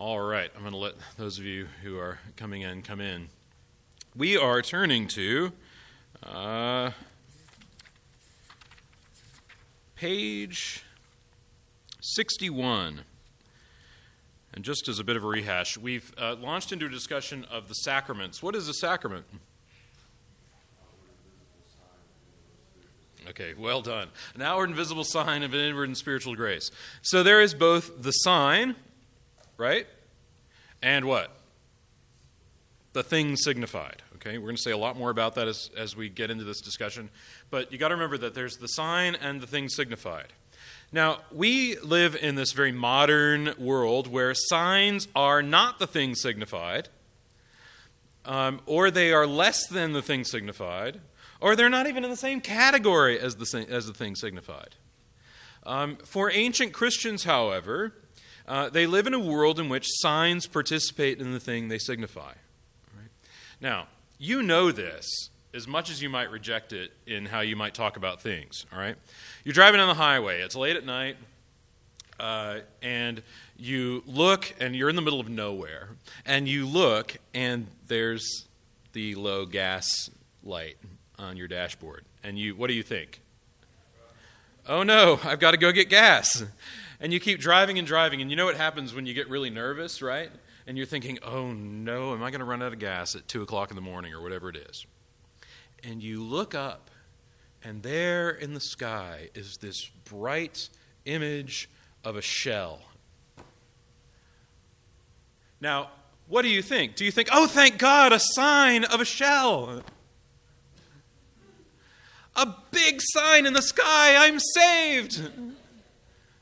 All right, I'm going to let those of you who are coming in come in. We are turning to uh, page 61. And just as a bit of a rehash, we've uh, launched into a discussion of the sacraments. What is a sacrament? Okay, well done. An outward and visible sign of an inward and spiritual grace. So there is both the sign, right? And what? The thing signified. Okay, we're going to say a lot more about that as, as we get into this discussion. But you got to remember that there's the sign and the thing signified. Now, we live in this very modern world where signs are not the thing signified, um, or they are less than the thing signified, or they're not even in the same category as the, as the thing signified. Um, for ancient Christians, however, uh, they live in a world in which signs participate in the thing they signify. Right? Now, you know this as much as you might reject it in how you might talk about things. All right, you're driving on the highway. It's late at night, uh, and you look, and you're in the middle of nowhere, and you look, and there's the low gas light on your dashboard. And you, what do you think? Oh no, I've got to go get gas. And you keep driving and driving, and you know what happens when you get really nervous, right? And you're thinking, oh no, am I going to run out of gas at 2 o'clock in the morning or whatever it is? And you look up, and there in the sky is this bright image of a shell. Now, what do you think? Do you think, oh, thank God, a sign of a shell? A big sign in the sky, I'm saved.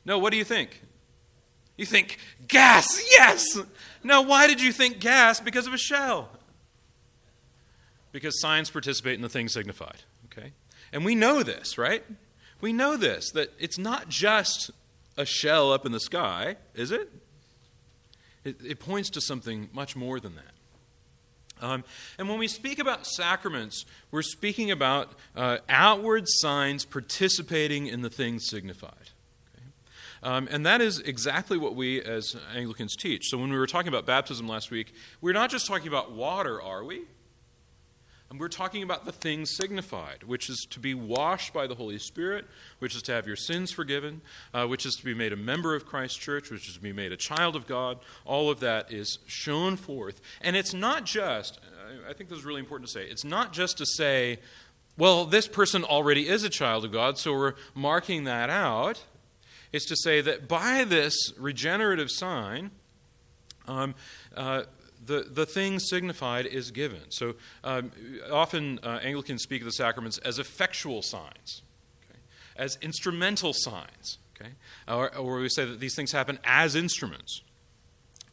No, what do you think? You think, gas, yes! Now, why did you think gas? Because of a shell. Because signs participate in the thing signified, okay? And we know this, right? We know this, that it's not just a shell up in the sky, is it? It, it points to something much more than that. Um, and when we speak about sacraments, we're speaking about uh, outward signs participating in the things signified. Um, and that is exactly what we as Anglicans teach. So when we were talking about baptism last week, we're not just talking about water, are we? And we're talking about the things signified, which is to be washed by the Holy Spirit, which is to have your sins forgiven, uh, which is to be made a member of Christ's church, which is to be made a child of God. All of that is shown forth. And it's not just, I think this is really important to say, it's not just to say, well, this person already is a child of God, so we're marking that out. It's to say that by this regenerative sign, um, uh, the, the thing signified is given. So um, often uh, Anglicans speak of the sacraments as effectual signs, okay? as instrumental signs, okay? or, or, we say that these things happen as instruments.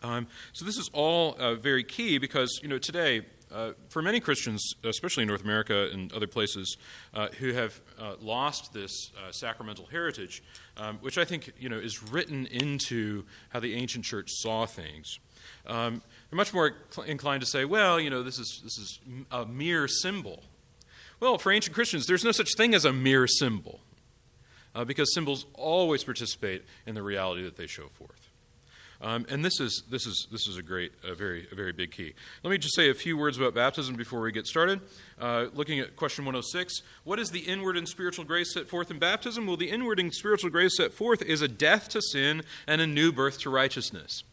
Um, so this is all uh, very key because you know today. Uh, for many Christians, especially in North America and other places, uh, who have uh, lost this uh, sacramental heritage, um, which I think you know is written into how the ancient church saw things, um, they're much more inclined to say, well, you know, this is, this is a mere symbol. Well, for ancient Christians, there's no such thing as a mere symbol uh, because symbols always participate in the reality that they show forth. Um, and this is, this, is, this is a great, a very, a very big key. Let me just say a few words about baptism before we get started. Uh, looking at question 106 What is the inward and spiritual grace set forth in baptism? Well, the inward and spiritual grace set forth is a death to sin and a new birth to righteousness.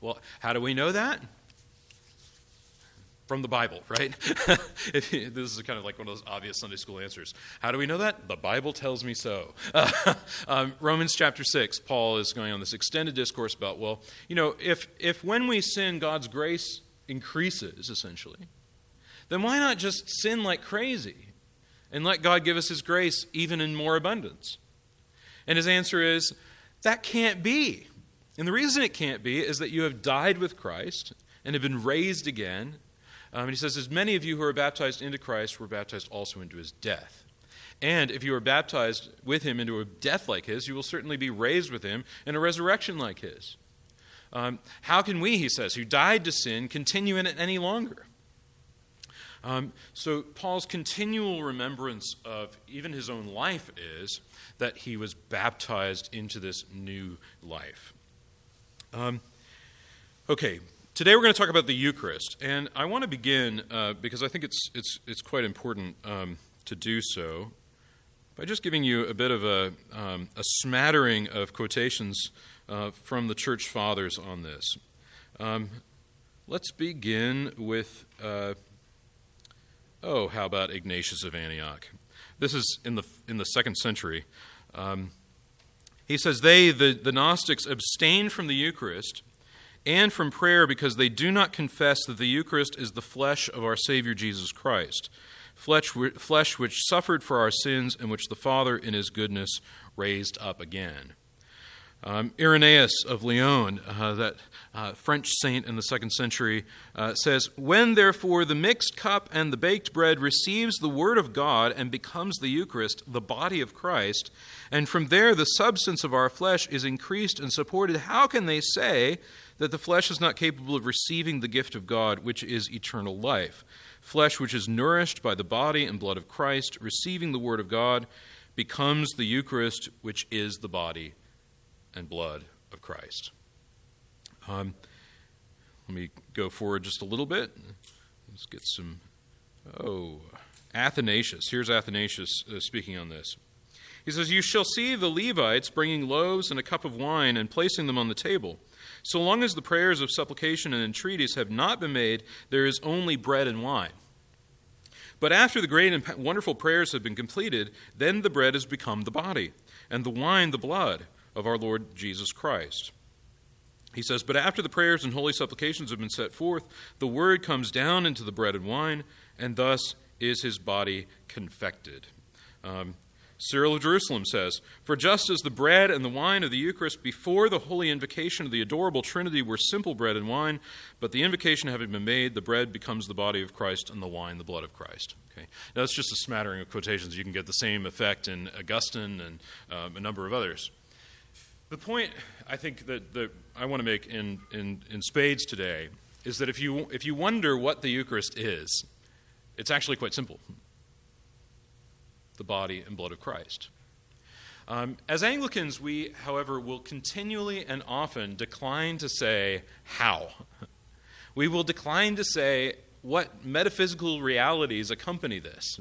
Well, how do we know that? From the Bible, right? this is kind of like one of those obvious Sunday school answers. How do we know that? The Bible tells me so. Um, Romans chapter 6, Paul is going on this extended discourse about, well, you know, if, if when we sin, God's grace increases, essentially, then why not just sin like crazy and let God give us his grace even in more abundance? And his answer is, that can't be. And the reason it can't be is that you have died with Christ and have been raised again. Um, and he says, As many of you who are baptized into Christ were baptized also into his death. And if you are baptized with him into a death like his, you will certainly be raised with him in a resurrection like his. Um, how can we, he says, who died to sin, continue in it any longer? Um, so, Paul's continual remembrance of even his own life is that he was baptized into this new life. Um, Okay, today we're going to talk about the Eucharist, and I want to begin uh, because I think it's it's it's quite important um, to do so by just giving you a bit of a um, a smattering of quotations uh, from the Church Fathers on this. Um, let's begin with uh, oh, how about Ignatius of Antioch? This is in the in the second century. Um, he says they the, the Gnostics abstained from the Eucharist and from prayer because they do not confess that the Eucharist is the flesh of our Savior Jesus Christ, flesh, flesh which suffered for our sins and which the Father in his goodness raised up again. Um, Irenaeus of Lyon, uh, that uh, French saint in the second century, uh, says, When therefore the mixed cup and the baked bread receives the word of God and becomes the Eucharist, the body of Christ, and from there the substance of our flesh is increased and supported, how can they say that the flesh is not capable of receiving the gift of God, which is eternal life. Flesh, which is nourished by the body and blood of Christ, receiving the word of God, becomes the Eucharist, which is the body and blood of Christ. Um, let me go forward just a little bit. Let's get some. Oh, Athanasius. Here's Athanasius uh, speaking on this. He says, You shall see the Levites bringing loaves and a cup of wine and placing them on the table. So long as the prayers of supplication and entreaties have not been made, there is only bread and wine. But after the great and wonderful prayers have been completed, then the bread has become the body, and the wine the blood of our Lord Jesus Christ. He says, But after the prayers and holy supplications have been set forth, the word comes down into the bread and wine, and thus is his body confected. Um, Cyril of Jerusalem says, For just as the bread and the wine of the Eucharist before the holy invocation of the adorable Trinity were simple bread and wine, but the invocation having been made, the bread becomes the body of Christ and the wine the blood of Christ. Okay. Now, that's just a smattering of quotations. You can get the same effect in Augustine and um, a number of others. The point I think that, that I want to make in, in, in spades today is that if you, if you wonder what the Eucharist is, it's actually quite simple the body and blood of Christ. Um, as Anglicans, we, however, will continually and often decline to say how. We will decline to say what metaphysical realities accompany this.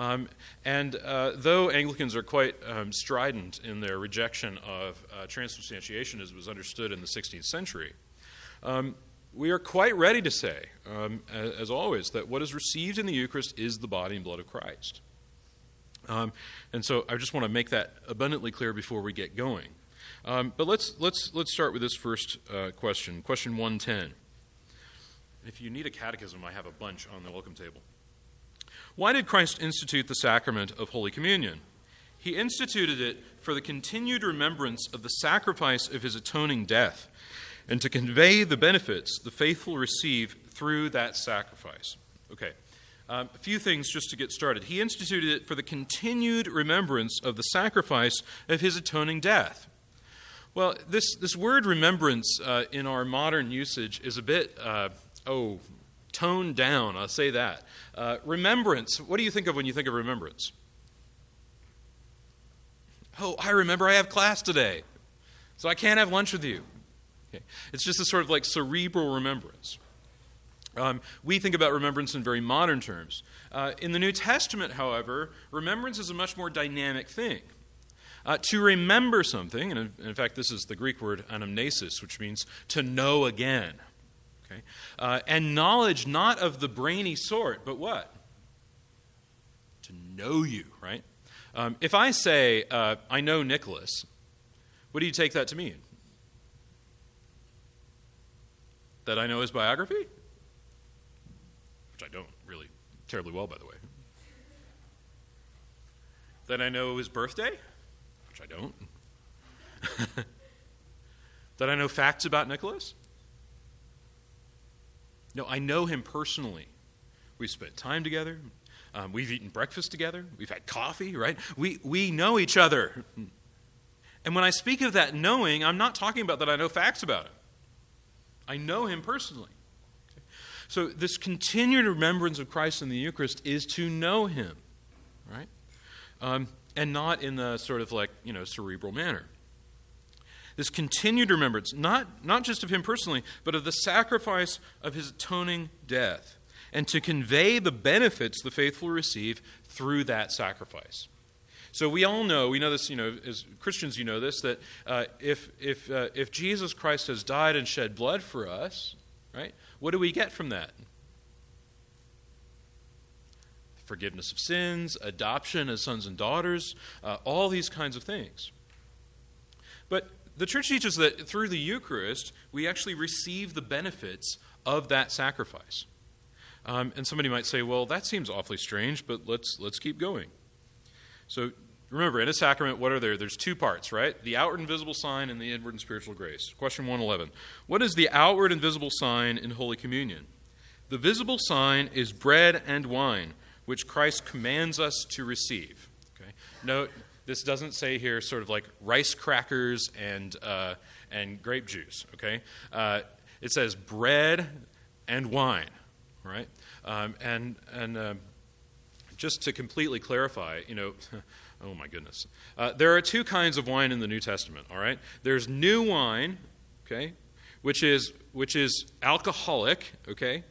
Um, and uh, though Anglicans are quite um, strident in their rejection of uh, transubstantiation as it was understood in the 16th century, um, we are quite ready to say, um, as, as always, that what is received in the Eucharist is the body and blood of Christ. Um, and so I just want to make that abundantly clear before we get going. Um, but let's, let's, let's start with this first uh, question, question 110. If you need a catechism, I have a bunch on the welcome table. Why did Christ institute the sacrament of Holy Communion? He instituted it for the continued remembrance of the sacrifice of his atoning death and to convey the benefits the faithful receive through that sacrifice. Okay, um, a few things just to get started. He instituted it for the continued remembrance of the sacrifice of his atoning death. Well, this, this word remembrance uh, in our modern usage is a bit, uh, oh, toned down, I'll say that. Uh, remembrance, what do you think of when you think of remembrance? Oh, I remember I have class today, so I can't have lunch with you. Okay. It's just a sort of like cerebral remembrance. Um, we think about remembrance in very modern terms. Uh, in the New Testament, however, remembrance is a much more dynamic thing. Uh, to remember something, and in, in, fact, this is the Greek word anamnesis, which means to know again. Okay? Uh, and knowledge not of the brainy sort, but what? To know you, right? Um, if I say, uh, I know Nicholas, what do you take that to mean? That I know his biography? which I don't really terribly well, by the way. That I know his birthday, which I don't. that I know facts about Nicholas. No, I know him personally. We've spent time together. Um, we've eaten breakfast together. We've had coffee, right? We, we know each other. And when I speak of that knowing, I'm not talking about that I know facts about him. I know him personally. So, this continued remembrance of Christ in the Eucharist is to know Him, right? Um, and not in the sort of like, you know, cerebral manner. This continued remembrance, not, not just of him personally, but of the sacrifice of his atoning death, and to convey the benefits the faithful receive through that sacrifice. So we all know, we know this, you know, as Christians, you know this, that uh, if, if, uh, if Jesus Christ has died and shed blood for us, right, what do we get from that? Forgiveness of sins, adoption as sons and daughters, uh, all these kinds of things. But the church teaches that through the Eucharist, we actually receive the benefits of that sacrifice. Um, and somebody might say, well, that seems awfully strange, but let's, let's keep going. So remember, in a sacrament, what are there? There's two parts, right? The outward and visible sign and the inward and spiritual grace. Question 111. What is the outward and visible sign in Holy Communion? The visible sign is bread and wine, which Christ commands us to receive. Okay? Note, this doesn't say here sort of like rice crackers and, uh, and grape juice, okay? Uh, it says bread and wine, right? Um, and and uh, just to completely clarify, you know, oh my goodness. Uh, there are two kinds of wine in the New Testament, all right? There's new wine, okay, which is, which is alcoholic, okay?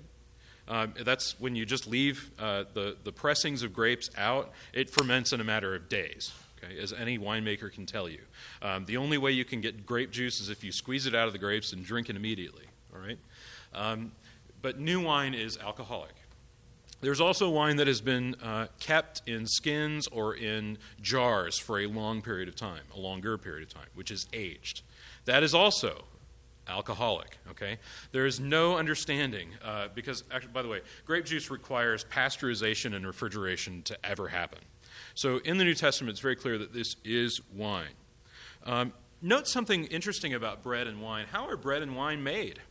Um, that's when you just leave uh, the, the pressings of grapes out, it ferments in a matter of days. Okay, as any winemaker can tell you. Um, the only way you can get grape juice is if you squeeze it out of the grapes and drink it immediately. All right? Um, but new wine is alcoholic. There's also wine that has been uh, kept in skins or in jars for a long period of time, a longer period of time, which is aged. That is also alcoholic. Okay, there is no understanding uh, because, actually, by the way, grape juice requires pasteurization and refrigeration to ever happen. So in the New Testament, it's very clear that this is wine. Um, note something interesting about bread and wine. How are bread and wine made?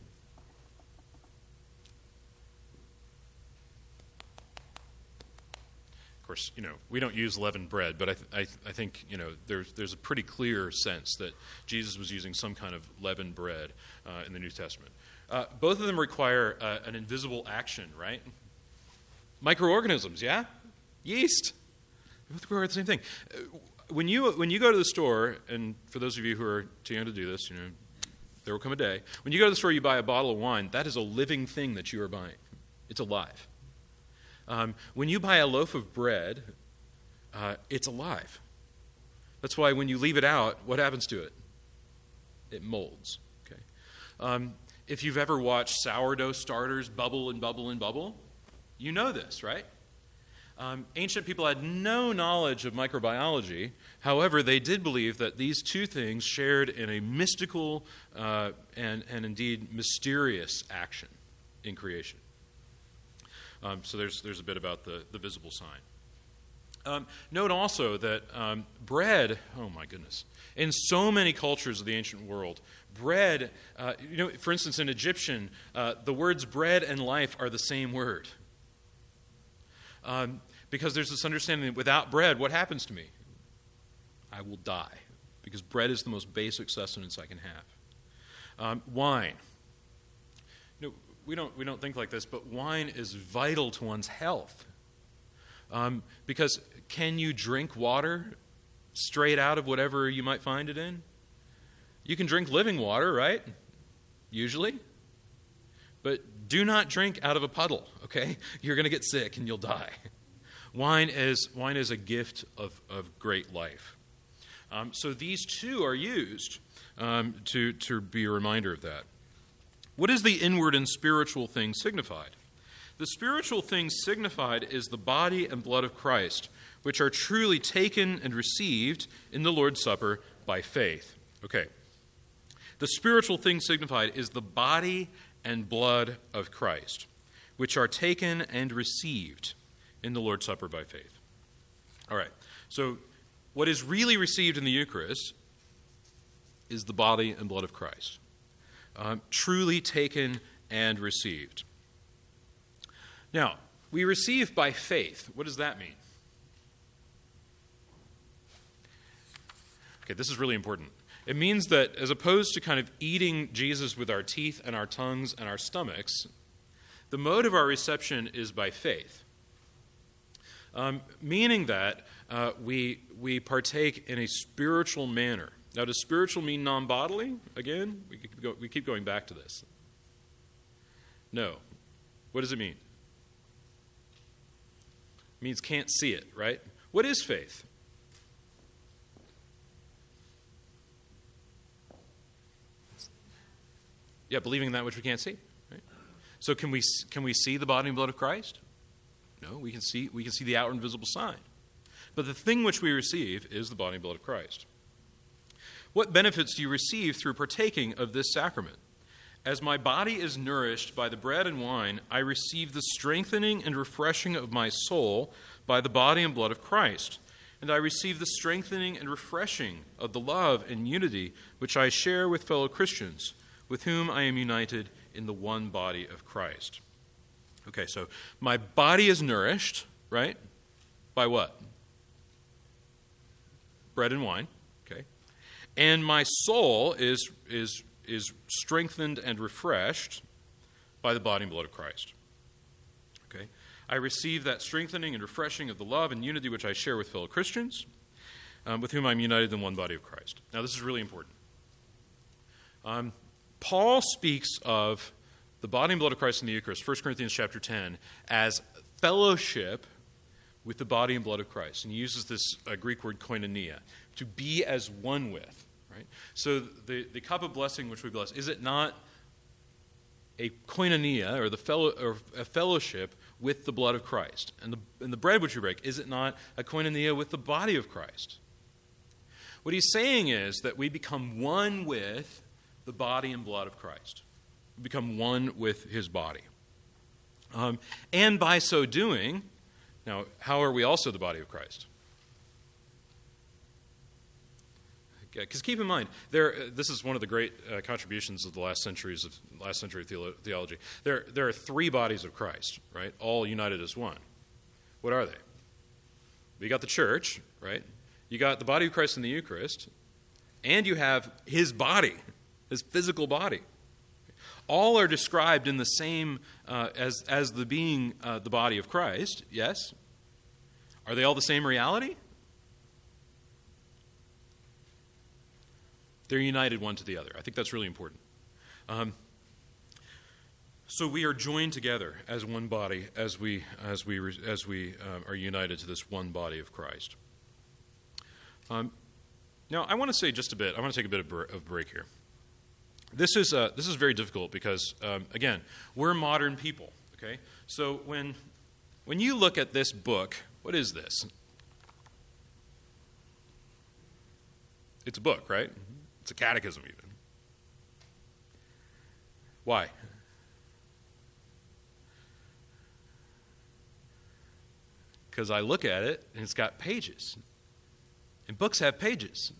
Of course, you know, we don't use leavened bread, but I, th- I, th- I, think, you know, there's, there's a pretty clear sense that Jesus was using some kind of leavened bread uh, in the New Testament. Uh, both of them require uh, an invisible action, right? Microorganisms, yeah? Yeast. Both require the same thing. Uh, when you, when you go to the store, and for those of you who are too young to do this, you know, there will come a day. When you go to the store, you buy a bottle of wine, that is a living thing that you are buying. It's alive. Um, when you buy a loaf of bread, uh, it's alive. That's why when you leave it out, what happens to it? It molds. Okay. Um, if you've ever watched sourdough starters bubble and bubble and bubble, you know this, right? Um, ancient people had no knowledge of microbiology. However, they did believe that these two things shared in a mystical uh, and, and indeed mysterious action in creation. Um, so there's, there's a bit about the, the visible sign. Um, note also that um, bread, oh my goodness, in so many cultures of the ancient world, bread, uh, you know, for instance, in Egyptian, uh, the words bread and life are the same word. Um, because there's this understanding that without bread, what happens to me? I will die. Because bread is the most basic sustenance I can have. Um, wine we don't, we don't think like this, but wine is vital to one's health. Um, because can you drink water straight out of whatever you might find it in? You can drink living water, right? Usually. But do not drink out of a puddle, okay? You're going to get sick and you'll die. Wine is, wine is a gift of, of great life. Um, so these two are used um, to, to be a reminder of that. What is the inward and spiritual thing signified? The spiritual thing signified is the body and blood of Christ, which are truly taken and received in the Lord's Supper by faith. Okay. The spiritual thing signified is the body and blood of Christ, which are taken and received in the Lord's Supper by faith. All right. So, what is really received in the Eucharist is the body and blood of Christ um, truly taken and received. Now, we receive by faith. What does that mean? Okay, this is really important. It means that as opposed to kind of eating Jesus with our teeth and our tongues and our stomachs, the mode of our reception is by faith. Um, meaning that uh, we, we partake in a spiritual manner Now, does spiritual mean non bodily? Again, we keep, go, we keep going back to this. No. What does it mean? It means can't see it, right? What is faith? Yeah, believing in that which we can't see. Right? So can we can we see the body and blood of Christ? No, we can see we can see the outward and visible sign. But the thing which we receive is the body and blood of Christ. What benefits do you receive through partaking of this sacrament? As my body is nourished by the bread and wine, I receive the strengthening and refreshing of my soul by the body and blood of Christ. And I receive the strengthening and refreshing of the love and unity which I share with fellow Christians, with whom I am united in the one body of Christ. Okay, so my body is nourished, right? By what? Bread and wine, okay? And my soul is, is, is strengthened and refreshed by the body and blood of Christ. Okay? I receive that strengthening and refreshing of the love and unity which I share with fellow Christians, um, with whom I'm united in one body of Christ. Now, this is really important. Um, Paul speaks of the body and blood of Christ in the Eucharist, 1 Corinthians chapter 10, as fellowship with the body and blood of Christ. And he uses this uh, Greek word koinonia, to be as one with. Right? So the, the cup of blessing which we bless, is it not a koinonia, or, the fellow, or a fellowship with the blood of Christ? And the, and the bread which we break, is it not a koinonia with the body of Christ? What he's saying is that we become one with the body and blood of Christ become one with his body. Um, and by so doing, now, how are we also the body of Christ? Because keep in mind, there, uh, this is one of the great uh, contributions of the last centuries of last century theolo- theology. There, there are three bodies of Christ, right? All united as one. What are they? You got the church, right? You got the body of Christ in the Eucharist, and you have His body, His physical body all are described in the same uh, as, as the being uh, the body of Christ, yes? Are they all the same reality? They're united one to the other. I think that's really important. Um, so we are joined together as one body as we, as we, as we uh, are united to this one body of Christ. Um, now, I want to say just a bit, I want to take a bit of, a break here this is, uh, this is very difficult because, um, again, we're modern people, okay? So when, when you look at this book, what is this? It's a book, right? It's a catechism, even. Why? Because I look at it and it's got pages. And books have pages.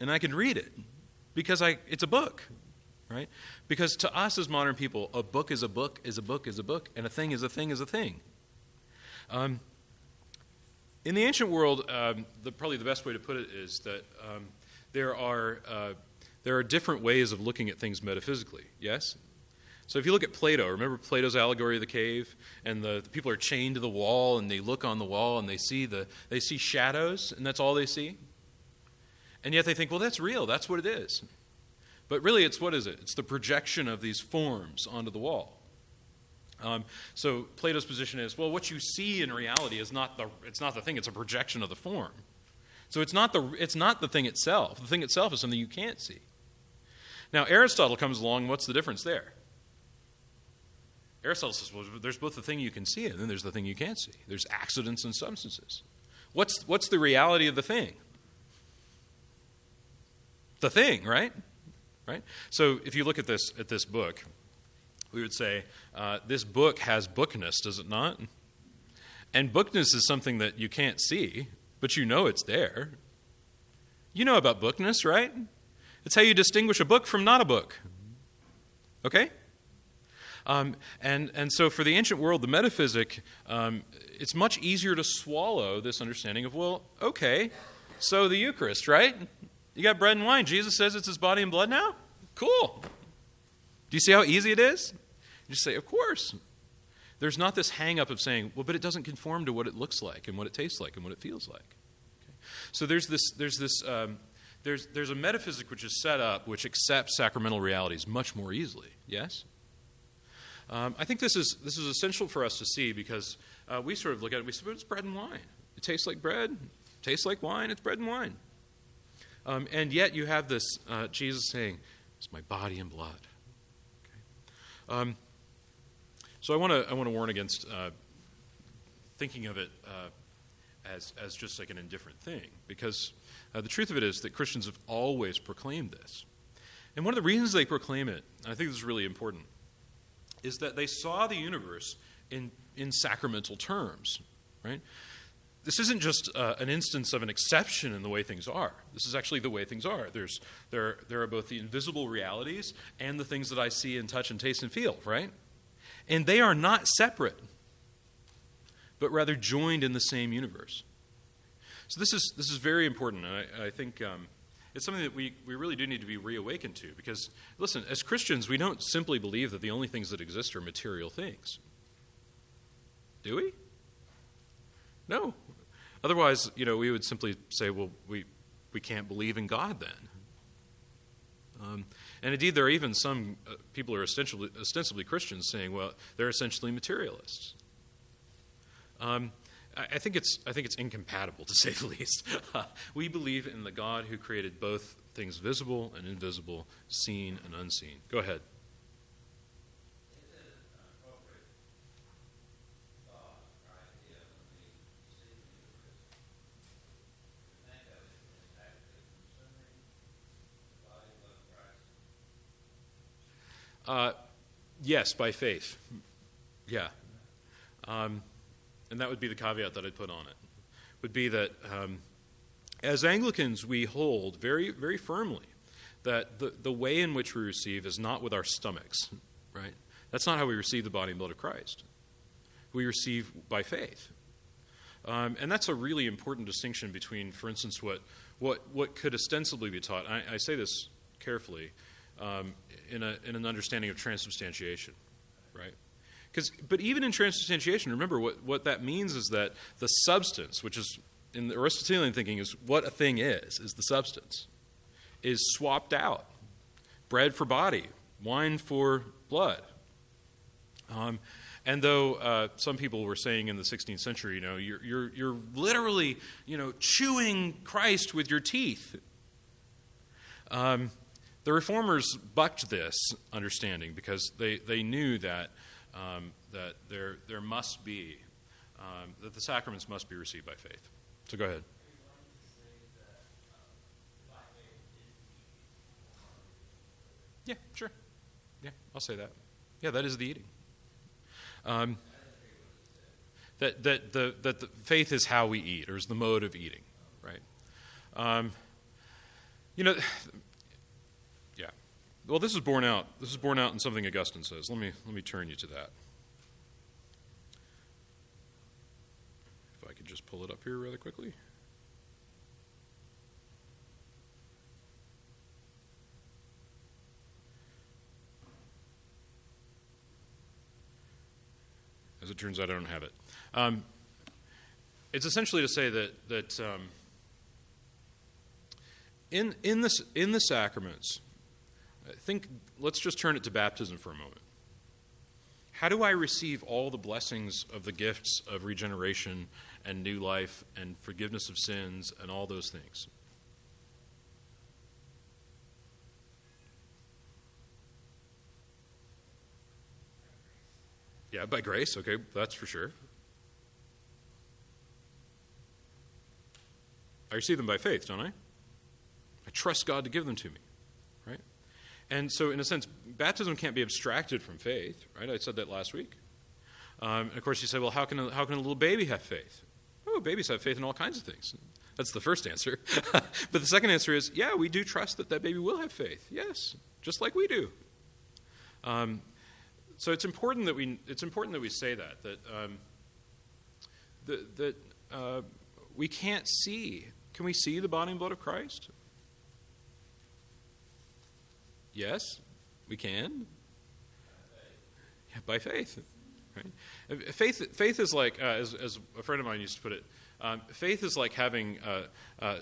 And I can read it because I, it's a book right? Because to us as modern people, a book is a book is a book is a book, and a thing is a thing is a thing. Um, in the ancient world, um, the, probably the best way to put it is that um, there are uh, there are different ways of looking at things metaphysically. Yes. So if you look at Plato, remember Plato's allegory of the cave, and the, the people are chained to the wall, and they look on the wall, and they see the they see shadows, and that's all they see. And yet they think, well, that's real. That's what it is. But really, it's what is it? It's the projection of these forms onto the wall. Um, so Plato's position is, well, what you see in reality is not the it's not the thing; it's a projection of the form. So it's not the it's not the thing itself. The thing itself is something you can't see. Now Aristotle comes along. What's the difference there? Aristotle says, well, there's both the thing you can see and then there's the thing you can't see. There's accidents and substances. What's what's the reality of the thing? The thing, right? Right? So if you look at this at this book, we would say uh, this book has bookness, does it not? And bookness is something that you can't see, but you know it's there. You know about bookness, right? It's how you distinguish a book from not a book. Okay? Um, and, and so for the ancient world, the metaphysic, um, it's much easier to swallow this understanding of, well, okay, so the Eucharist, right? You got bread and wine. Jesus says it's his body and blood now? Cool. Do you see how easy it is? You just say, Of course. There's not this hang up of saying, Well, but it doesn't conform to what it looks like and what it tastes like and what it feels like. Okay? So there's this, there's this, um, there's, there's a metaphysic which is set up which accepts sacramental realities much more easily. Yes? Um, I think this is, this is essential for us to see because uh, we sort of look at it, we say, it's bread and wine. It tastes like bread, tastes like wine, it's bread and wine. Um, and yet you have this uh, Jesus saying, It's my body and blood. Okay. Um, so I want to I want to warn against uh, thinking of it uh, as as just like an indifferent thing, because uh, the truth of it is that Christians have always proclaimed this, and one of the reasons they proclaim it, I think this is really important, is that they saw the universe in in sacramental terms, right? This isn't just uh, an instance of an exception in the way things are. This is actually the way things are. There's, there, there are both the invisible realities and the things that I see and touch and taste and feel, right? And they are not separate, but rather joined in the same universe. So this is, this is very important. I, I think um, it's something that we, we really do need to be reawakened to because, listen, as Christians, we don't simply believe that the only things that exist are material things. Do we? No, Otherwise, you know, we would simply say, well, we, we can't believe in God then. Um, and indeed, there are even some uh, people who are ostensibly, ostensibly, Christians saying, well, they're essentially materialists. Um, I, I, think it's, I think it's incompatible, to say the least. we believe in the God who created both things visible and invisible, seen and unseen. Go ahead. Uh, yes, by faith. Yeah. Um, and that would be the caveat that I'd put on it. Would be that um, as Anglicans, we hold very, very firmly that the, the way in which we receive is not with our stomachs, right? That's not how we receive the body and blood of Christ. We receive by faith. Um, and that's a really important distinction between, for instance, what, what, what could ostensibly be taught. I, I say this carefully um, in, a, in an understanding of transubstantiation, right? Because, but even in transubstantiation, remember what, what that means is that the substance, which is in the Aristotelian thinking is what a thing is, is the substance, is swapped out. Bread for body, wine for blood. Um, and though uh, some people were saying in the 16th century, you know, you're, you're, you're literally, you know, chewing Christ with your teeth. Um, the reformers bucked this understanding because they, they knew that, um, that there, there must be, um, that the sacraments must be received by faith. So go ahead. Yeah, sure. Yeah, I'll say that. Yeah, that is the eating. Um, that that the that the faith is how we eat, or is the mode of eating, right? Um, you know, well, this is borne out. This is borne out in something Augustine says. Let me let me turn you to that. If I could just pull it up here rather quickly. As it turns out, I don't have it. Um, it's essentially to say that that um, in in this in the sacraments, think, let's just turn it to baptism for a moment. How do I receive all the blessings of the gifts of regeneration and new life and forgiveness of sins and all those things? Yeah, by grace, okay, that's for sure. I receive them by faith, don't I? I trust God to give them to me. And so, in a sense, baptism can't be abstracted from faith, right? I said that last week. Um, and of course, you say, well, how can, a, how can a little baby have faith? Oh, babies have faith in all kinds of things. That's the first answer. but the second answer is, yeah, we do trust that that baby will have faith. Yes, just like we do. Um, so it's important that we it's important that we say that that um, that, that uh, we can't see. Can we see the body and blood of Christ? Yes, we can. Yeah, by faith. Right? Faith, faith is like, uh, as, as, a friend of mine used to put it, Um, faith is like having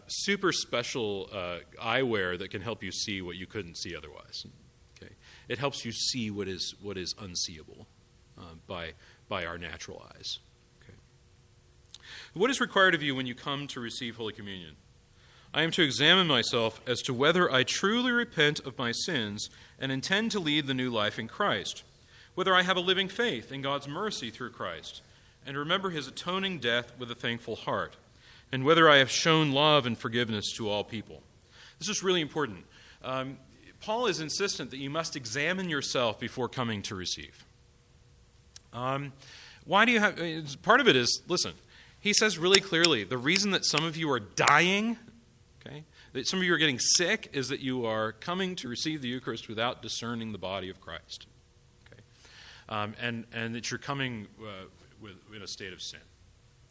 super special uh, eyewear that can help you see what you couldn't see otherwise. Okay? It helps you see what is, what is unseeable uh, by, by our natural eyes. Okay? What is required of you when you come to receive Holy Communion? I am to examine myself as to whether I truly repent of my sins and intend to lead the new life in Christ, whether I have a living faith in God's mercy through Christ, and remember his atoning death with a thankful heart, and whether I have shown love and forgiveness to all people. This is really important. Um, Paul is insistent that you must examine yourself before coming to receive. Um, why do you have. Part of it is, listen, he says really clearly the reason that some of you are dying some of you are getting sick is that you are coming to receive the Eucharist without discerning the body of Christ. Okay? Um, and, and that you're coming uh, with, in a state of sin.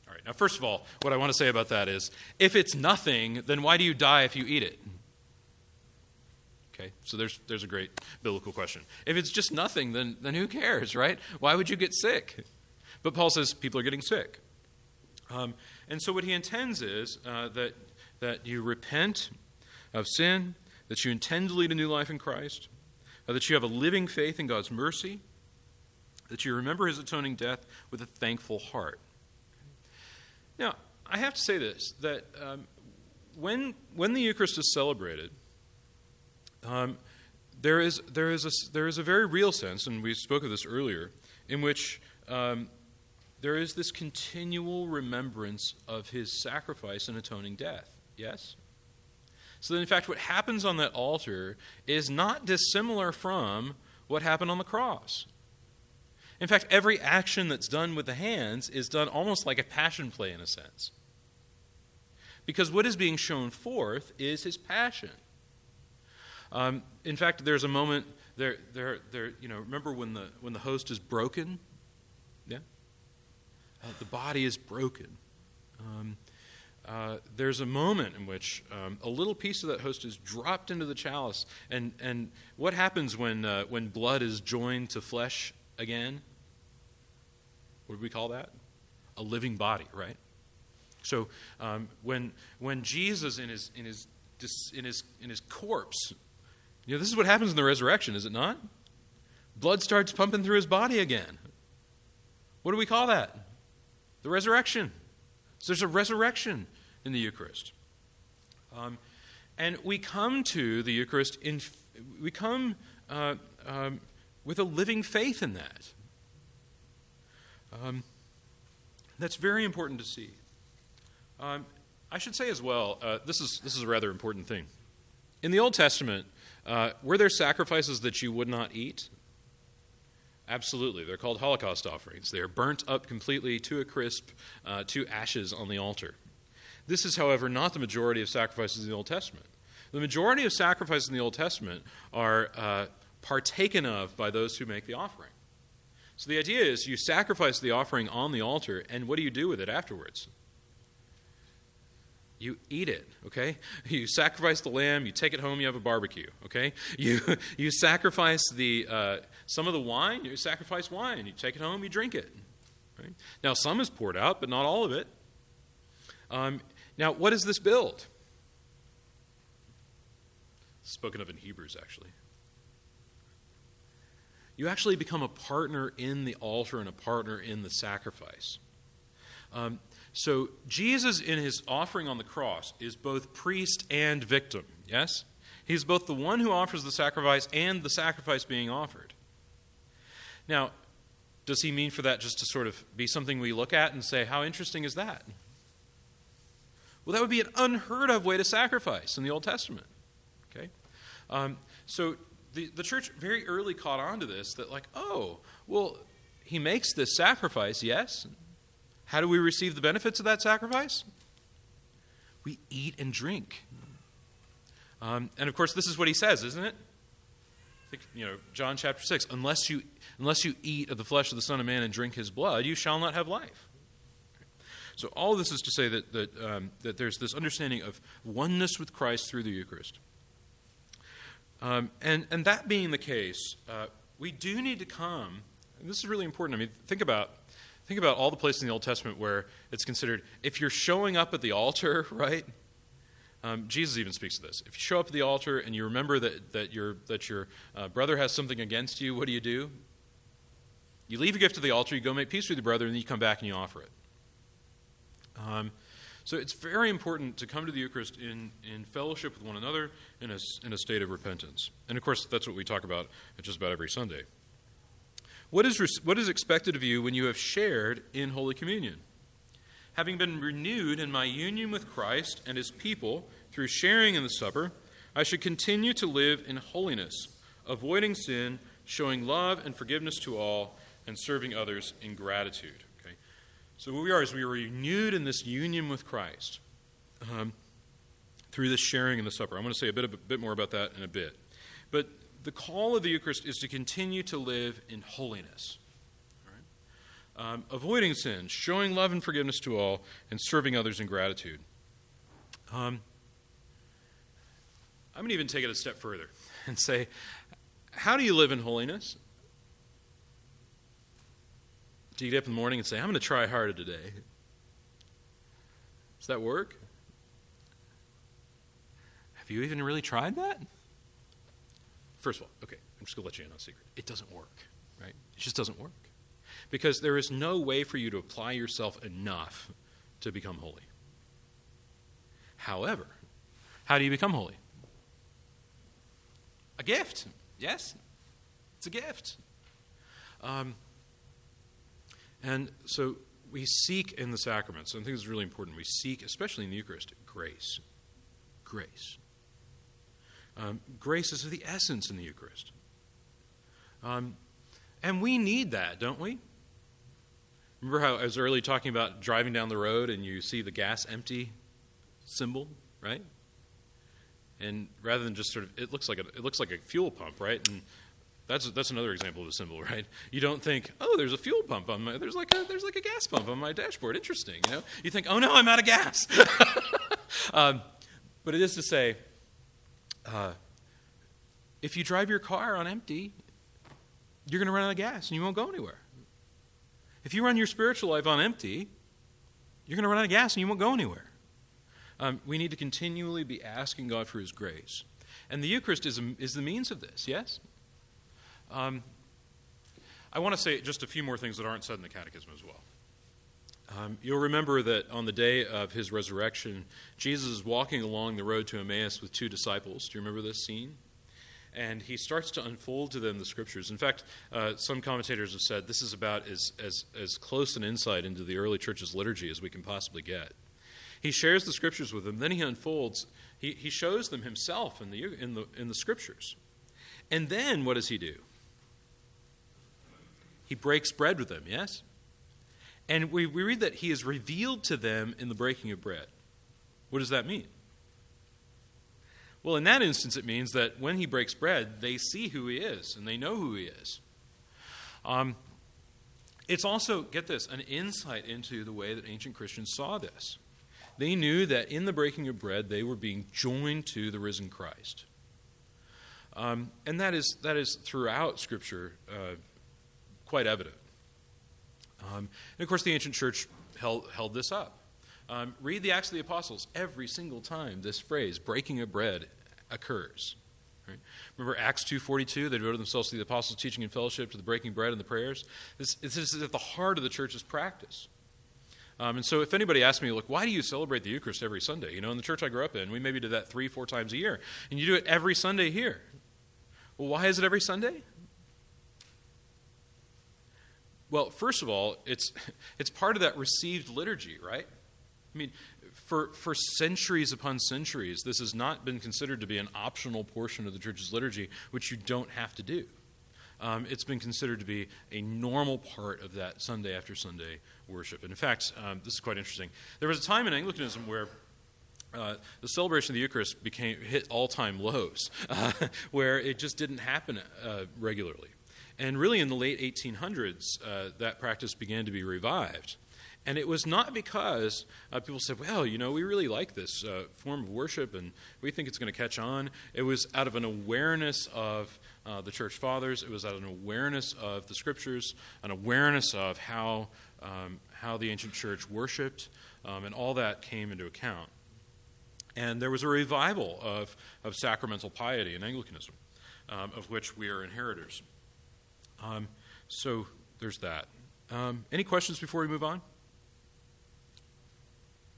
All right, now, first of all, what I want to say about that is if it's nothing, then why do you die if you eat it? Okay, so there's, there's a great biblical question. If it's just nothing, then, then who cares, right? Why would you get sick? But Paul says people are getting sick. Um, and so what he intends is uh, that that you repent of sin, that you intend to lead a new life in Christ, uh, that you have a living faith in God's mercy, that you remember his atoning death with a thankful heart. Now, I have to say this that um, when, when the Eucharist is celebrated, um, there, is, there, is a, there is a very real sense, and we spoke of this earlier, in which um, there is this continual remembrance of his sacrifice and atoning death. Yes? So, in fact, what happens on that altar is not dissimilar from what happened on the cross. In fact, every action that's done with the hands is done almost like a passion play in a sense. Because what is being shown forth is his passion. Um, in fact, there's a moment there, there, there. You know, remember when the when the host is broken? Yeah, uh, the body is broken. Um, uh, there's a moment in which um, a little piece of that host is dropped into the chalice. And, and what happens when, uh, when blood is joined to flesh again? What do we call that? A living body, right? So um, when, when Jesus in his, in, his, in, his, in his corpse, you know, this is what happens in the resurrection, is it not? Blood starts pumping through his body again. What do we call that? The resurrection. So there's a resurrection in the Eucharist. Um, and we come to the Eucharist in, we come uh, um, with a living faith in that. Um, that's very important to see. Um, I should say as well, uh, this, is, this is a rather important thing. In the Old Testament, uh, were there sacrifices that you would not eat? Absolutely. They're called Holocaust offerings. They are burnt up completely to a crisp, uh, to ashes on the altar. This is, however, not the majority of sacrifices in the Old Testament. The majority of sacrifices in the Old Testament are uh, partaken of by those who make the offering. So the idea is you sacrifice the offering on the altar, and what do you do with it afterwards? you eat it okay you sacrifice the lamb you take it home you have a barbecue okay you you sacrifice the uh, some of the wine you sacrifice wine you take it home you drink it right? now some is poured out but not all of it um, now what does this build spoken of in hebrews actually you actually become a partner in the altar and a partner in the sacrifice um, so Jesus, in his offering on the cross, is both priest and victim. Yes? He's both the one who offers the sacrifice and the sacrifice being offered. Now, does he mean for that just to sort of be something we look at and say, how interesting is that? Well, that would be an unheard of way to sacrifice in the Old Testament. Okay? Um, so the, the church very early caught on to this that, like, oh, well, he makes this sacrifice, yes, how do we receive the benefits of that sacrifice? We eat and drink. Um, and of course, this is what he says, isn't it? Think, you know, John chapter 6 unless you, unless you eat of the flesh of the Son of Man and drink his blood, you shall not have life. So, all this is to say that, that, um, that there's this understanding of oneness with Christ through the Eucharist. Um, and, and that being the case, uh, we do need to come, and this is really important. I mean, think about Think about all the places in the Old Testament where it's considered if you're showing up at the altar, right? Um, Jesus even speaks to this. If you show up at the altar and you remember that, that your, that your uh, brother has something against you, what do you do? You leave a gift at the altar, you go make peace with your brother, and then you come back and you offer it. Um, so it's very important to come to the Eucharist in, in fellowship with one another in a, in a state of repentance. And of course, that's what we talk about just about every Sunday. What is, what is expected of you when you have shared in Holy Communion? Having been renewed in my union with Christ and his people through sharing in the supper, I should continue to live in holiness, avoiding sin, showing love and forgiveness to all, and serving others in gratitude. So, what we are is we are renewed in this union with Christ um, through this sharing in the supper. I'm going to say a bit, a bit more about that in a bit. But the call of the Eucharist is to continue to live in holiness. Um, avoiding sin, showing love and forgiveness to all, and serving others in gratitude. Um, I'm going to even take it a step further and say, how do you live in holiness? Do you get up in the morning and say, I'm going to try harder today? Does that work? Have you even really tried that? First of all, okay, I'm just going to let you in on a secret. It doesn't work, right? It just doesn't work. Because there is no way for you to apply yourself enough to become holy. However, how do you become holy? A gift, yes? It's a gift. Um, and so we seek in the sacraments, and I think this is really important. We seek, especially in the Eucharist, grace. Grace. Um, grace is the essence in the Eucharist. Um, and we need that, don't we? Remember how I was early talking about driving down the road and you see the gas empty symbol, right? And rather than just sort of, it looks like a, it looks like a fuel pump, right? And that's that's another example of a symbol, right? You don't think, oh, there's a fuel pump on my, there's like a there's like a gas pump on my dashboard. Interesting, you know? You think, oh no, I'm out of gas. um, but it is to say, uh, if you drive your car on empty, you're going to run out of gas and you won't go anywhere. If you run your spiritual life on empty, you're going to run out of gas and you won't go anywhere. Um, we need to continually be asking God for His grace. And the Eucharist is, a, is the means of this, yes? Um, I want to say just a few more things that aren't said in the Catechism as well. Um, you'll remember that on the day of his resurrection, Jesus is walking along the road to Emmaus with two disciples. Do you remember this scene? And he starts to unfold to them the scriptures. In fact, uh, some commentators have said this is about as, as, as close an insight into the early church's liturgy as we can possibly get. He shares the scriptures with them, then he unfolds, he, he shows them himself in the, in, the, in the scriptures. And then what does he do? He breaks bread with them, yes? And we, we read that he is revealed to them in the breaking of bread. What does that mean? Well, in that instance, it means that when he breaks bread, they see who he is and they know who he is. Um, it's also, get this, an insight into the way that ancient Christians saw this. They knew that in the breaking of bread, they were being joined to the risen Christ. Um, and that is, that is throughout Scripture uh, quite evident. Um, and of course, the ancient church held, held this up. Um, read the Acts of the Apostles. Every single time this phrase, breaking of bread, occurs. Right? Remember Acts 2.42, they devoted themselves to the apostles' teaching and fellowship, to the breaking bread and the prayers. This, this is at the heart of the church's practice. Um, and so if anybody asks me, look, why do you celebrate the Eucharist every Sunday? You know, in the church I grew up in, we maybe did that three, four times a year. And you do it every Sunday here. Well, why is it every Sunday? Well, first of all, it's, it's part of that received liturgy, right? I mean, for, for centuries upon centuries, this has not been considered to be an optional portion of the church's liturgy, which you don't have to do. Um, it's been considered to be a normal part of that Sunday after Sunday worship. And in fact, um, this is quite interesting. There was a time in Anglicanism where uh, the celebration of the Eucharist became hit all-time lows, uh, where it just didn't happen uh, regularly. And really, in the late 1800s, uh, that practice began to be revived. And it was not because uh, people said, well, you know, we really like this uh, form of worship and we think it's going to catch on. It was out of an awareness of uh, the church fathers, it was out of an awareness of the scriptures, an awareness of how, um, how the ancient church worshiped, um, and all that came into account. And there was a revival of, of sacramental piety in Anglicanism, um, of which we are inheritors. Um, so there's that. Um, any questions before we move on?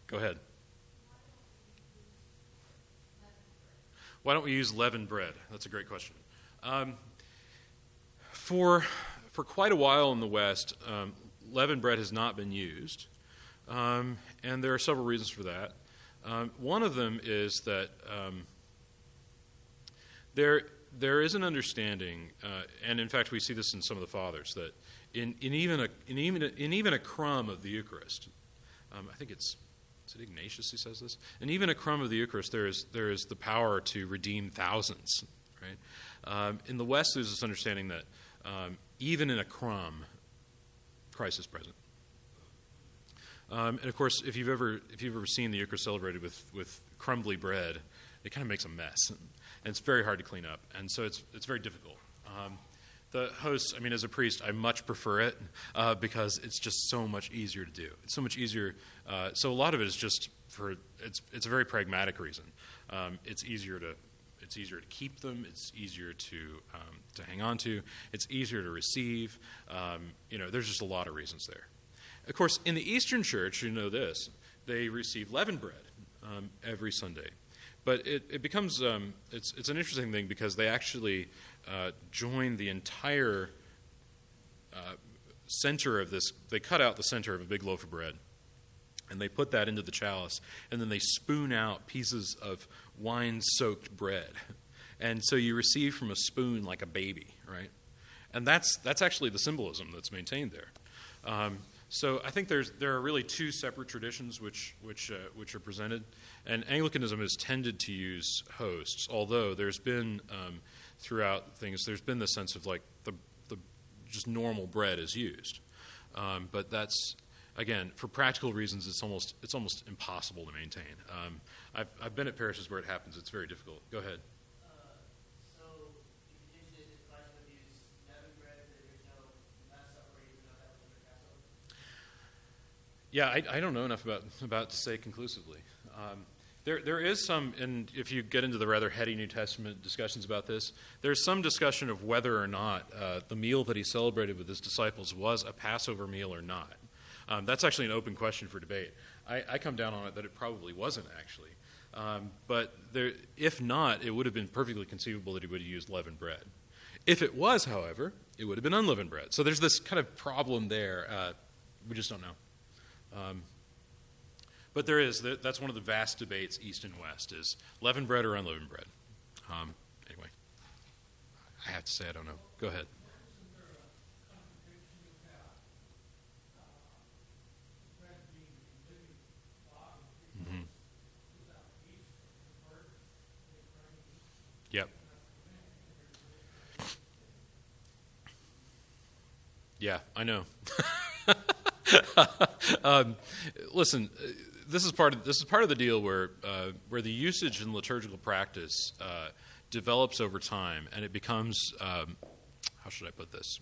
Go ahead. Why don't we use leavened bread? That's a great question. Um, for, for quite a while in the West, um, leavened bread has not been used, um, and there are several reasons for that. Um, one of them is that there, there is an understanding, uh, and in fact, we see this in some of the fathers, that in, in, even, a, in, even, a, in even a crumb of the Eucharist, um, I think it's is it Ignatius who says this? And even a crumb of the Eucharist, there is, there is the power to redeem thousands. Right? Um, in the West, there's this understanding that um, even in a crumb, Christ is present. Um, and of course, if you've ever if you've ever seen the Eucharist celebrated with with crumbly bread, it kind of makes a mess, and it's very hard to clean up, and so it's it's very difficult. Um, the host, I mean, as a priest, I much prefer it uh, because it's just so much easier to do. It's so much easier. Uh, so a lot of it is just for it's it's a very pragmatic reason. Um, it's easier to it's easier to keep them. It's easier to um, to hang on to. It's easier to receive. Um, you know, there's just a lot of reasons there. Of course, in the Eastern Church, you know this. They receive leavened bread um, every Sunday, but it, it becomes um, it's it's an interesting thing because they actually uh, join the entire uh, center of this. They cut out the center of a big loaf of bread, and they put that into the chalice, and then they spoon out pieces of wine-soaked bread, and so you receive from a spoon like a baby, right? And that's that's actually the symbolism that's maintained there. Um, so I think there's there are really two separate traditions which which uh, which are presented, and Anglicanism has tended to use hosts, although there's been um, throughout things. There's been the sense of like the, the just normal bread is used, um, but that's again for practical reasons. It's almost it's almost impossible to maintain. Um, I've I've been at parishes where it happens. It's very difficult. Go ahead. Yeah, I, I, don't know enough about about to say conclusively. Um, there, there is some, and if you get into the rather heady New Testament discussions about this, there's some discussion of whether or not uh, the meal that he celebrated with his disciples was a Passover meal or not. Um, that's actually an open question for debate. I, I, come down on it that it probably wasn't actually. Um, but there, if not, it would have been perfectly conceivable that he would have used leavened bread. If it was, however, it would have been unleavened bread. So there's this kind of problem there. Uh, we just don't know. Um, but there is, that's one of the vast debates, East and West, is leavened bread or unleavened bread. Um, anyway, I have to say I don't know. Go ahead. Mm-hmm. Yep. Yeah, I know. um, listen, this is part of this is part of the deal where uh, where the usage in liturgical practice uh, develops over time, and it becomes um, how should I put this?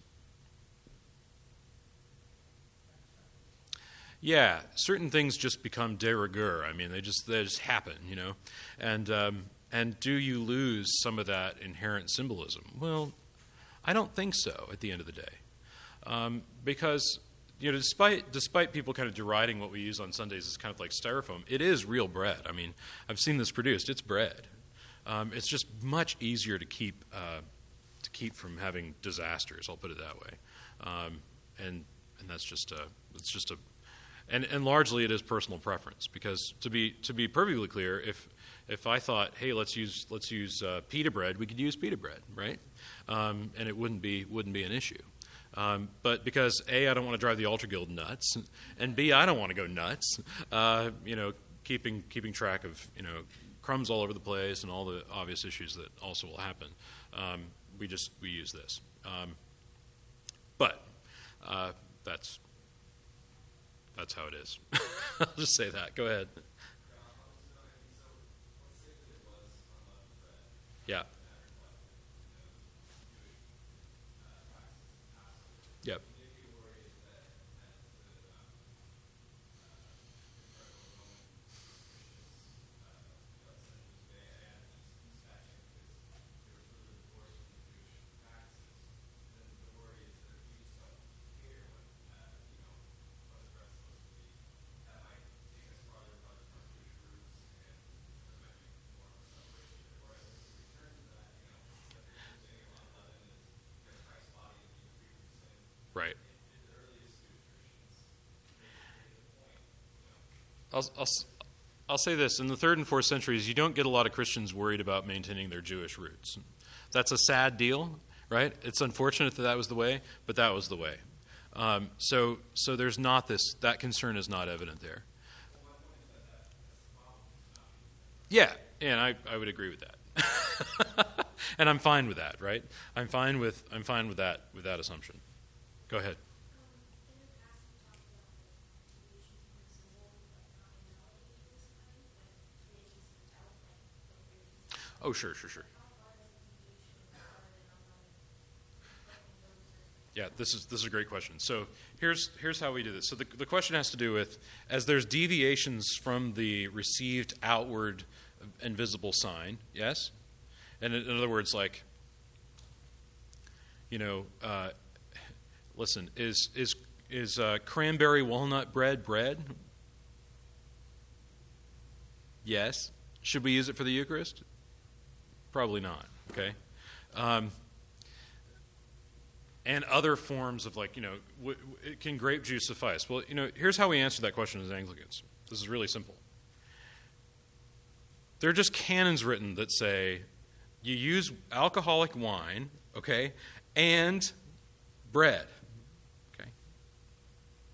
Yeah, certain things just become de rigueur. I mean, they just they just happen, you know, and um, and do you lose some of that inherent symbolism? Well, I don't think so. At the end of the day, um, because you know, despite despite people kind of deriding what we use on Sundays as kind of like styrofoam, it is real bread. I mean, I've seen this produced. It's bread. Um, it's just much easier to keep uh, to keep from having disasters. I'll put it that way. Um, and and that's just a it's just a and and largely it is personal preference because to be to be perfectly clear, if if I thought, hey, let's use let's use uh, pita bread, we could use pita bread, right? Um, and it wouldn't be wouldn't be an issue. Um, but because A, I don't want to drive the altar guild nuts, and B, I don't want to go nuts. Uh, you know, keeping keeping track of you know crumbs all over the place and all the obvious issues that also will happen. Um, we just we use this, um, but uh, that's That's how it is. I'll just say that. Go ahead. Yeah. Yep. Right. I'll, I'll, I'll say this in the third and fourth centuries, you don't get a lot of Christians worried about maintaining their Jewish roots. That's a sad deal, right? It's unfortunate that that was the way, but that was the way. Um, so, so there's not this, that concern is not evident there. Yeah, and I, I would agree with that. and I'm fine with that, right? I'm fine with, I'm fine with that, with that assumption. Go ahead. Oh, sure, sure, sure. Yeah, this is this is a great question. So here's here's how we do this. So the the question has to do with as there's deviations from the received outward and visible sign. Yes, and in, in other words, like you know, uh, listen, is is is uh, cranberry walnut bread bread? Yes. Should we use it for the Eucharist? Probably not. Okay. Um, and other forms of like you know w- w- can grape juice suffice well you know here's how we answer that question as anglicans this is really simple there are just canons written that say you use alcoholic wine okay and bread okay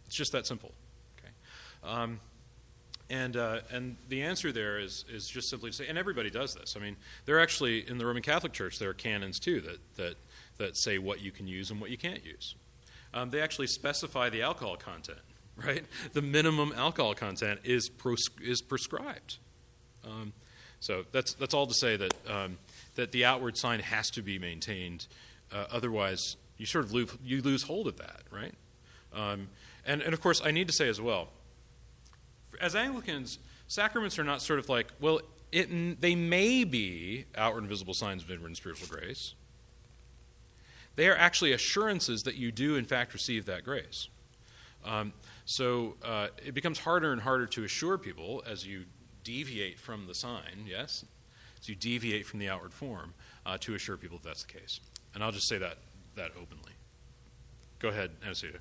it's just that simple okay um, and, uh, and the answer there is, is just simply to say, and everybody does this. I mean, there are actually, in the Roman Catholic Church, there are canons too that, that that say what you can use and what you can't use. Um, they actually specify the alcohol content, right? The minimum alcohol content is, pros- is prescribed. Um, so that's, that's all to say that, um, that the outward sign has to be maintained. Uh, otherwise, you sort of lose, you lose hold of that, right? Um, and, and of course, I need to say as well, as Anglicans, sacraments are not sort of like, well, it, they may be outward and visible signs of inward and spiritual grace. They are actually assurances that you do, in fact, receive that grace. Um, so uh, it becomes harder and harder to assure people as you deviate from the sign, yes? As you deviate from the outward form, uh, to assure people that that's the case. And I'll just say that, that openly. Go ahead, Anastasia.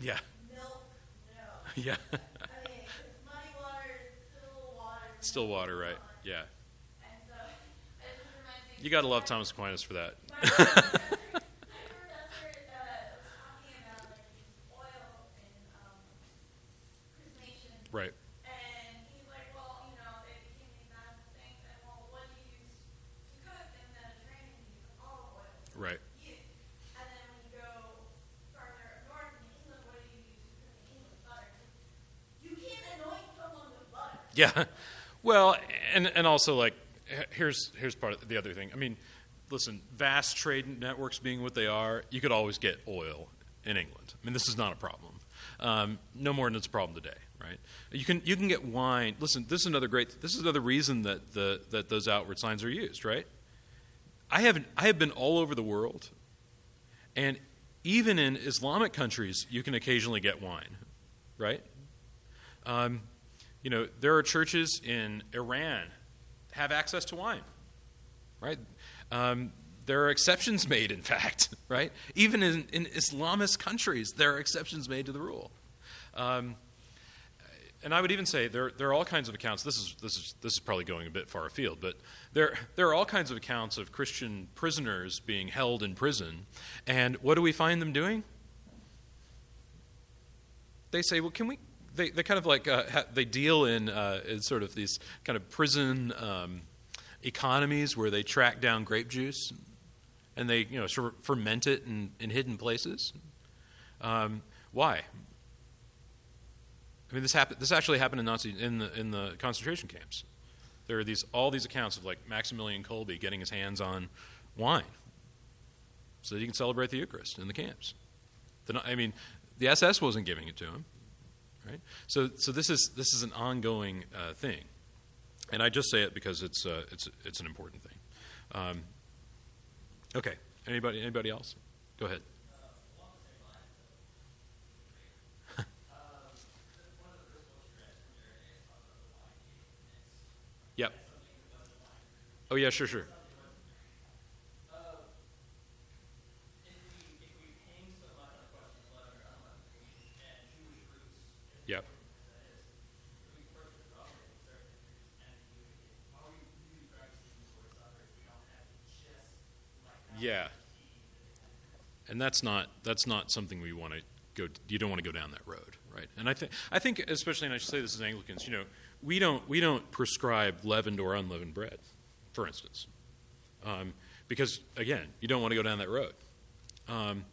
Yeah. Milk, no. Yeah. I mean, muddy water still water. Still water, right? Yeah. So, it just reminds me. You got to love Thomas Aquinas for that. My uh, professor, my professor uh, was talking about like these oil and um, chrismation. right. And he's like, well, you know, they became these magical things. And well, what do you use to cook in the Mediterranean? You use olive oil. Right. You. And then when you go farther north in England, what do you use to cook in England? Butter. You can't anoint someone with butter. Yeah. Well, and and also like here's here's part of the other thing. I mean, listen, vast trade networks being what they are, you could always get oil in England. I mean, this is not a problem. Um, no more than it's a problem today, right? You can you can get wine. Listen, this is another great. This is another reason that the that those outward signs are used, right? I have I have been all over the world, and even in Islamic countries, you can occasionally get wine, right? Um, you know, there are churches in Iran have access to wine, right? Um, there are exceptions made, in fact, right? Even in, in Islamist countries, there are exceptions made to the rule. Um, and I would even say there, there are all kinds of accounts. This is, this, is, this is probably going a bit far afield, but there, there are all kinds of accounts of Christian prisoners being held in prison. And what do we find them doing? they say, well, can we? They, they kind of like uh, ha, they deal in, uh, in sort of these kind of prison um, economies where they track down grape juice and they you know sort of ferment it in, in hidden places. Um, why? I mean, this happened. This actually happened in Nazi in the in the concentration camps. There are these all these accounts of like Maximilian Kolbe getting his hands on wine so that he can celebrate the Eucharist in the camps. The, I mean, the SS wasn't giving it to him, right? So, so this is this is an ongoing uh, thing, and I just say it because it's uh, it's it's an important thing. Um, okay, anybody anybody else? Go ahead. Yep. Oh yeah, sure, sure. Yep. Yeah. And that's not that's not something we want to go. You don't want to go down that road, right? And I think I think especially, and I should say this as Anglicans, you know, we don't we don't prescribe leavened or unleavened bread, for instance, um, because again, you don't want to go down that road. Um,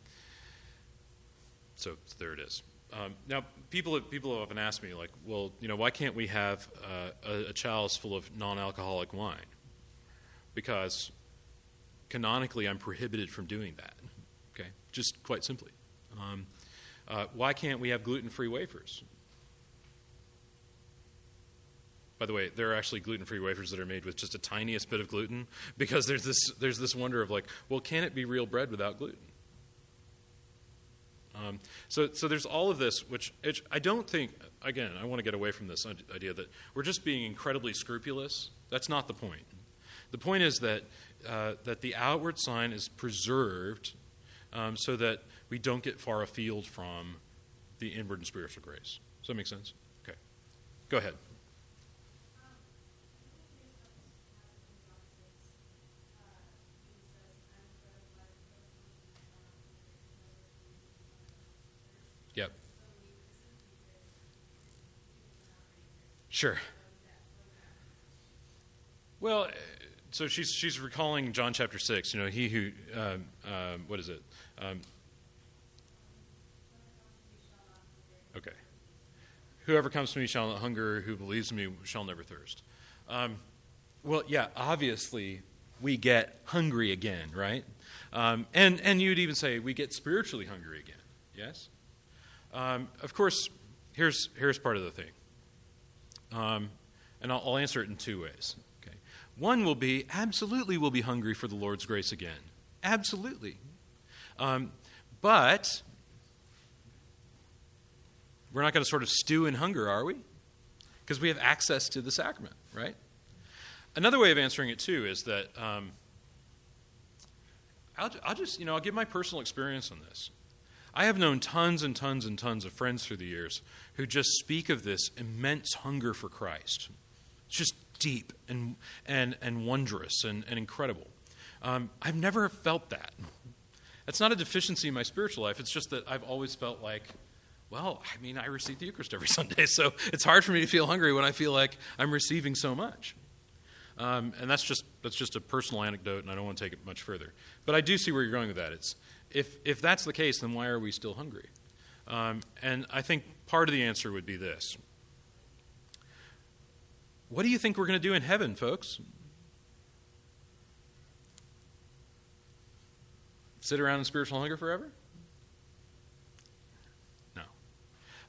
so there it is. Um, now, people people have often asked me, like, well, you know, why can't we have uh, a, a chalice full of non-alcoholic wine? Because canonically, I'm prohibited from doing that. Okay, just quite simply. Um, uh, why can't we have gluten-free wafers? By the way, there are actually gluten-free wafers that are made with just a tiniest bit of gluten because there's this there's this wonder of like, well, can it be real bread without gluten? Um, so, so there's all of this, which I don't think, again, I want to get away from this idea that we're just being incredibly scrupulous. That's not the point. The point is that, uh, that the outward sign is preserved um, so that we don't get far afield from the inward and spiritual grace. Does that make sense? Okay. Go ahead. Yep. Sure. Well, so she's she's recalling John chapter six. You know, he who um, um, what is it? Um, okay. Whoever comes to me shall not hunger. Who believes in me shall never thirst. Um, well, yeah. Obviously, we get hungry again, right? Um, and and you'd even say we get spiritually hungry again. Yes. Um, of course, here's, here's part of the thing. And I'll, I'll, answer it in two ways. One will be absolutely we'll be hungry for the Lord's grace again. Absolutely. Um, but we're not going to sort of stew in hunger, are we? Because we have access to the sacrament, right? Another way of answering it, too, is that um, I'll, I'll just, you know, I'll give my personal experience on this. I have known tons and tons and tons of friends through the years who just speak of this immense hunger for Christ. It's just deep and, and, and wondrous and, and incredible. Um, I've never felt that. It's not a deficiency in my spiritual life, it's just that I've always felt like, well, I mean, I receive the Eucharist every Sunday, so it's hard for me to feel hungry when I feel like I'm receiving so much. Um, and that's just that's just a personal anecdote, and I don't want to take it much further. But I do see where you're going with that. It's if, if that's the case, then why are we still hungry? Um, and I think part of the answer would be this What do you think we're going to do in heaven, folks? Sit around in spiritual hunger forever? No.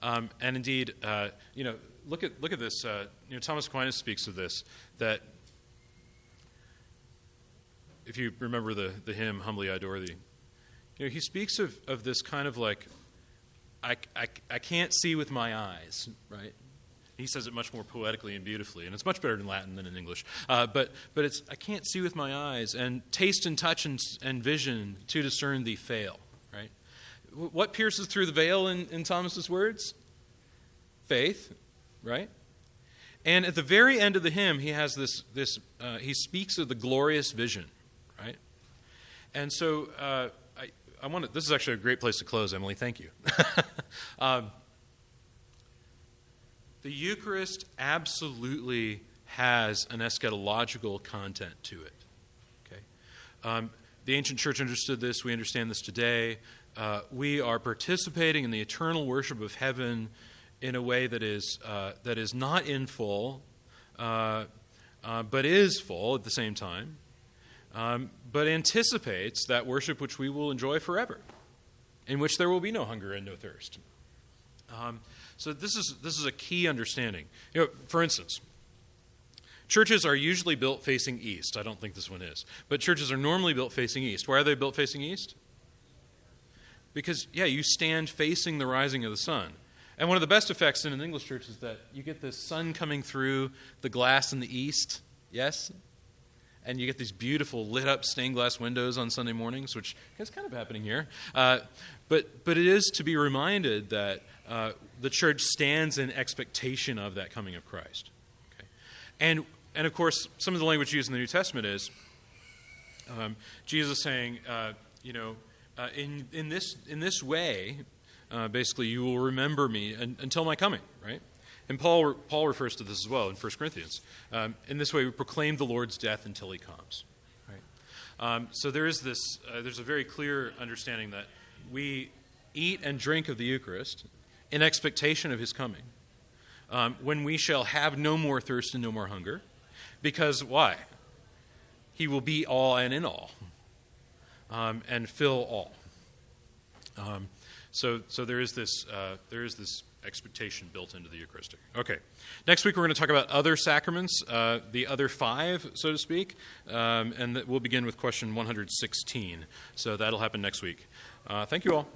Um, and indeed, uh, you know, look at, look at this. Uh, you know, Thomas Aquinas speaks of this, that if you remember the, the hymn, Humbly I Adore Thee, you know, he speaks of, of this kind of like, I, I, I can't see with my eyes, right? He says it much more poetically and beautifully, and it's much better in Latin than in English. Uh, but, but it's, I can't see with my eyes, and taste and touch and, and vision to discern thee fail, right? What pierces through the veil in, in Thomas's words? Faith, right? And at the very end of the hymn, he has this, this uh, he speaks of the glorious vision, right? And so, uh, I want to, this is actually a great place to close, Emily. Thank you. um, The Eucharist absolutely has an eschatological content to it. Okay? Um, the ancient church understood this. We understand this today. Uh, we are participating in the eternal worship of heaven in a way that is, uh, that is not in full, uh, uh but is full at the same time, um, but anticipates that worship which we will enjoy forever, in which there will be no hunger and no thirst. Um, so this is this is a key understanding. You know, for instance, churches are usually built facing east. I don't think this one is, but churches are normally built facing east. Why are they built facing east? Because yeah, you stand facing the rising of the sun. And one of the best effects in an English church is that you get the sun coming through the glass in the east. Yes? And you get these beautiful lit up stained glass windows on Sunday mornings, which is kind of happening here. Uh, but, but it is to be reminded that uh, the church stands in expectation of that coming of Christ. Okay? And, and of course, some of the language used in the New Testament is um, Jesus saying, uh, you know, uh, in, in, this, in this way, uh, basically, you will remember me un, until my coming, right? And Paul, Paul refers to this as well in 1 Corinthians. Um, in this way, we proclaim the Lord's death until he comes. Right? Um, so there is this, uh, there's a very clear understanding that we eat and drink of the Eucharist in expectation of his coming, um, when we shall have no more thirst and no more hunger. Because why? He will be all and in all, um, and fill all. Um, so, so there is this, uh, there is this expectation built into the Eucharistic. Okay. Next week we're going to talk about other sacraments, uh, the other five, so to speak, um, and we'll begin with question 116. So that'll happen next week. Uh, thank you all.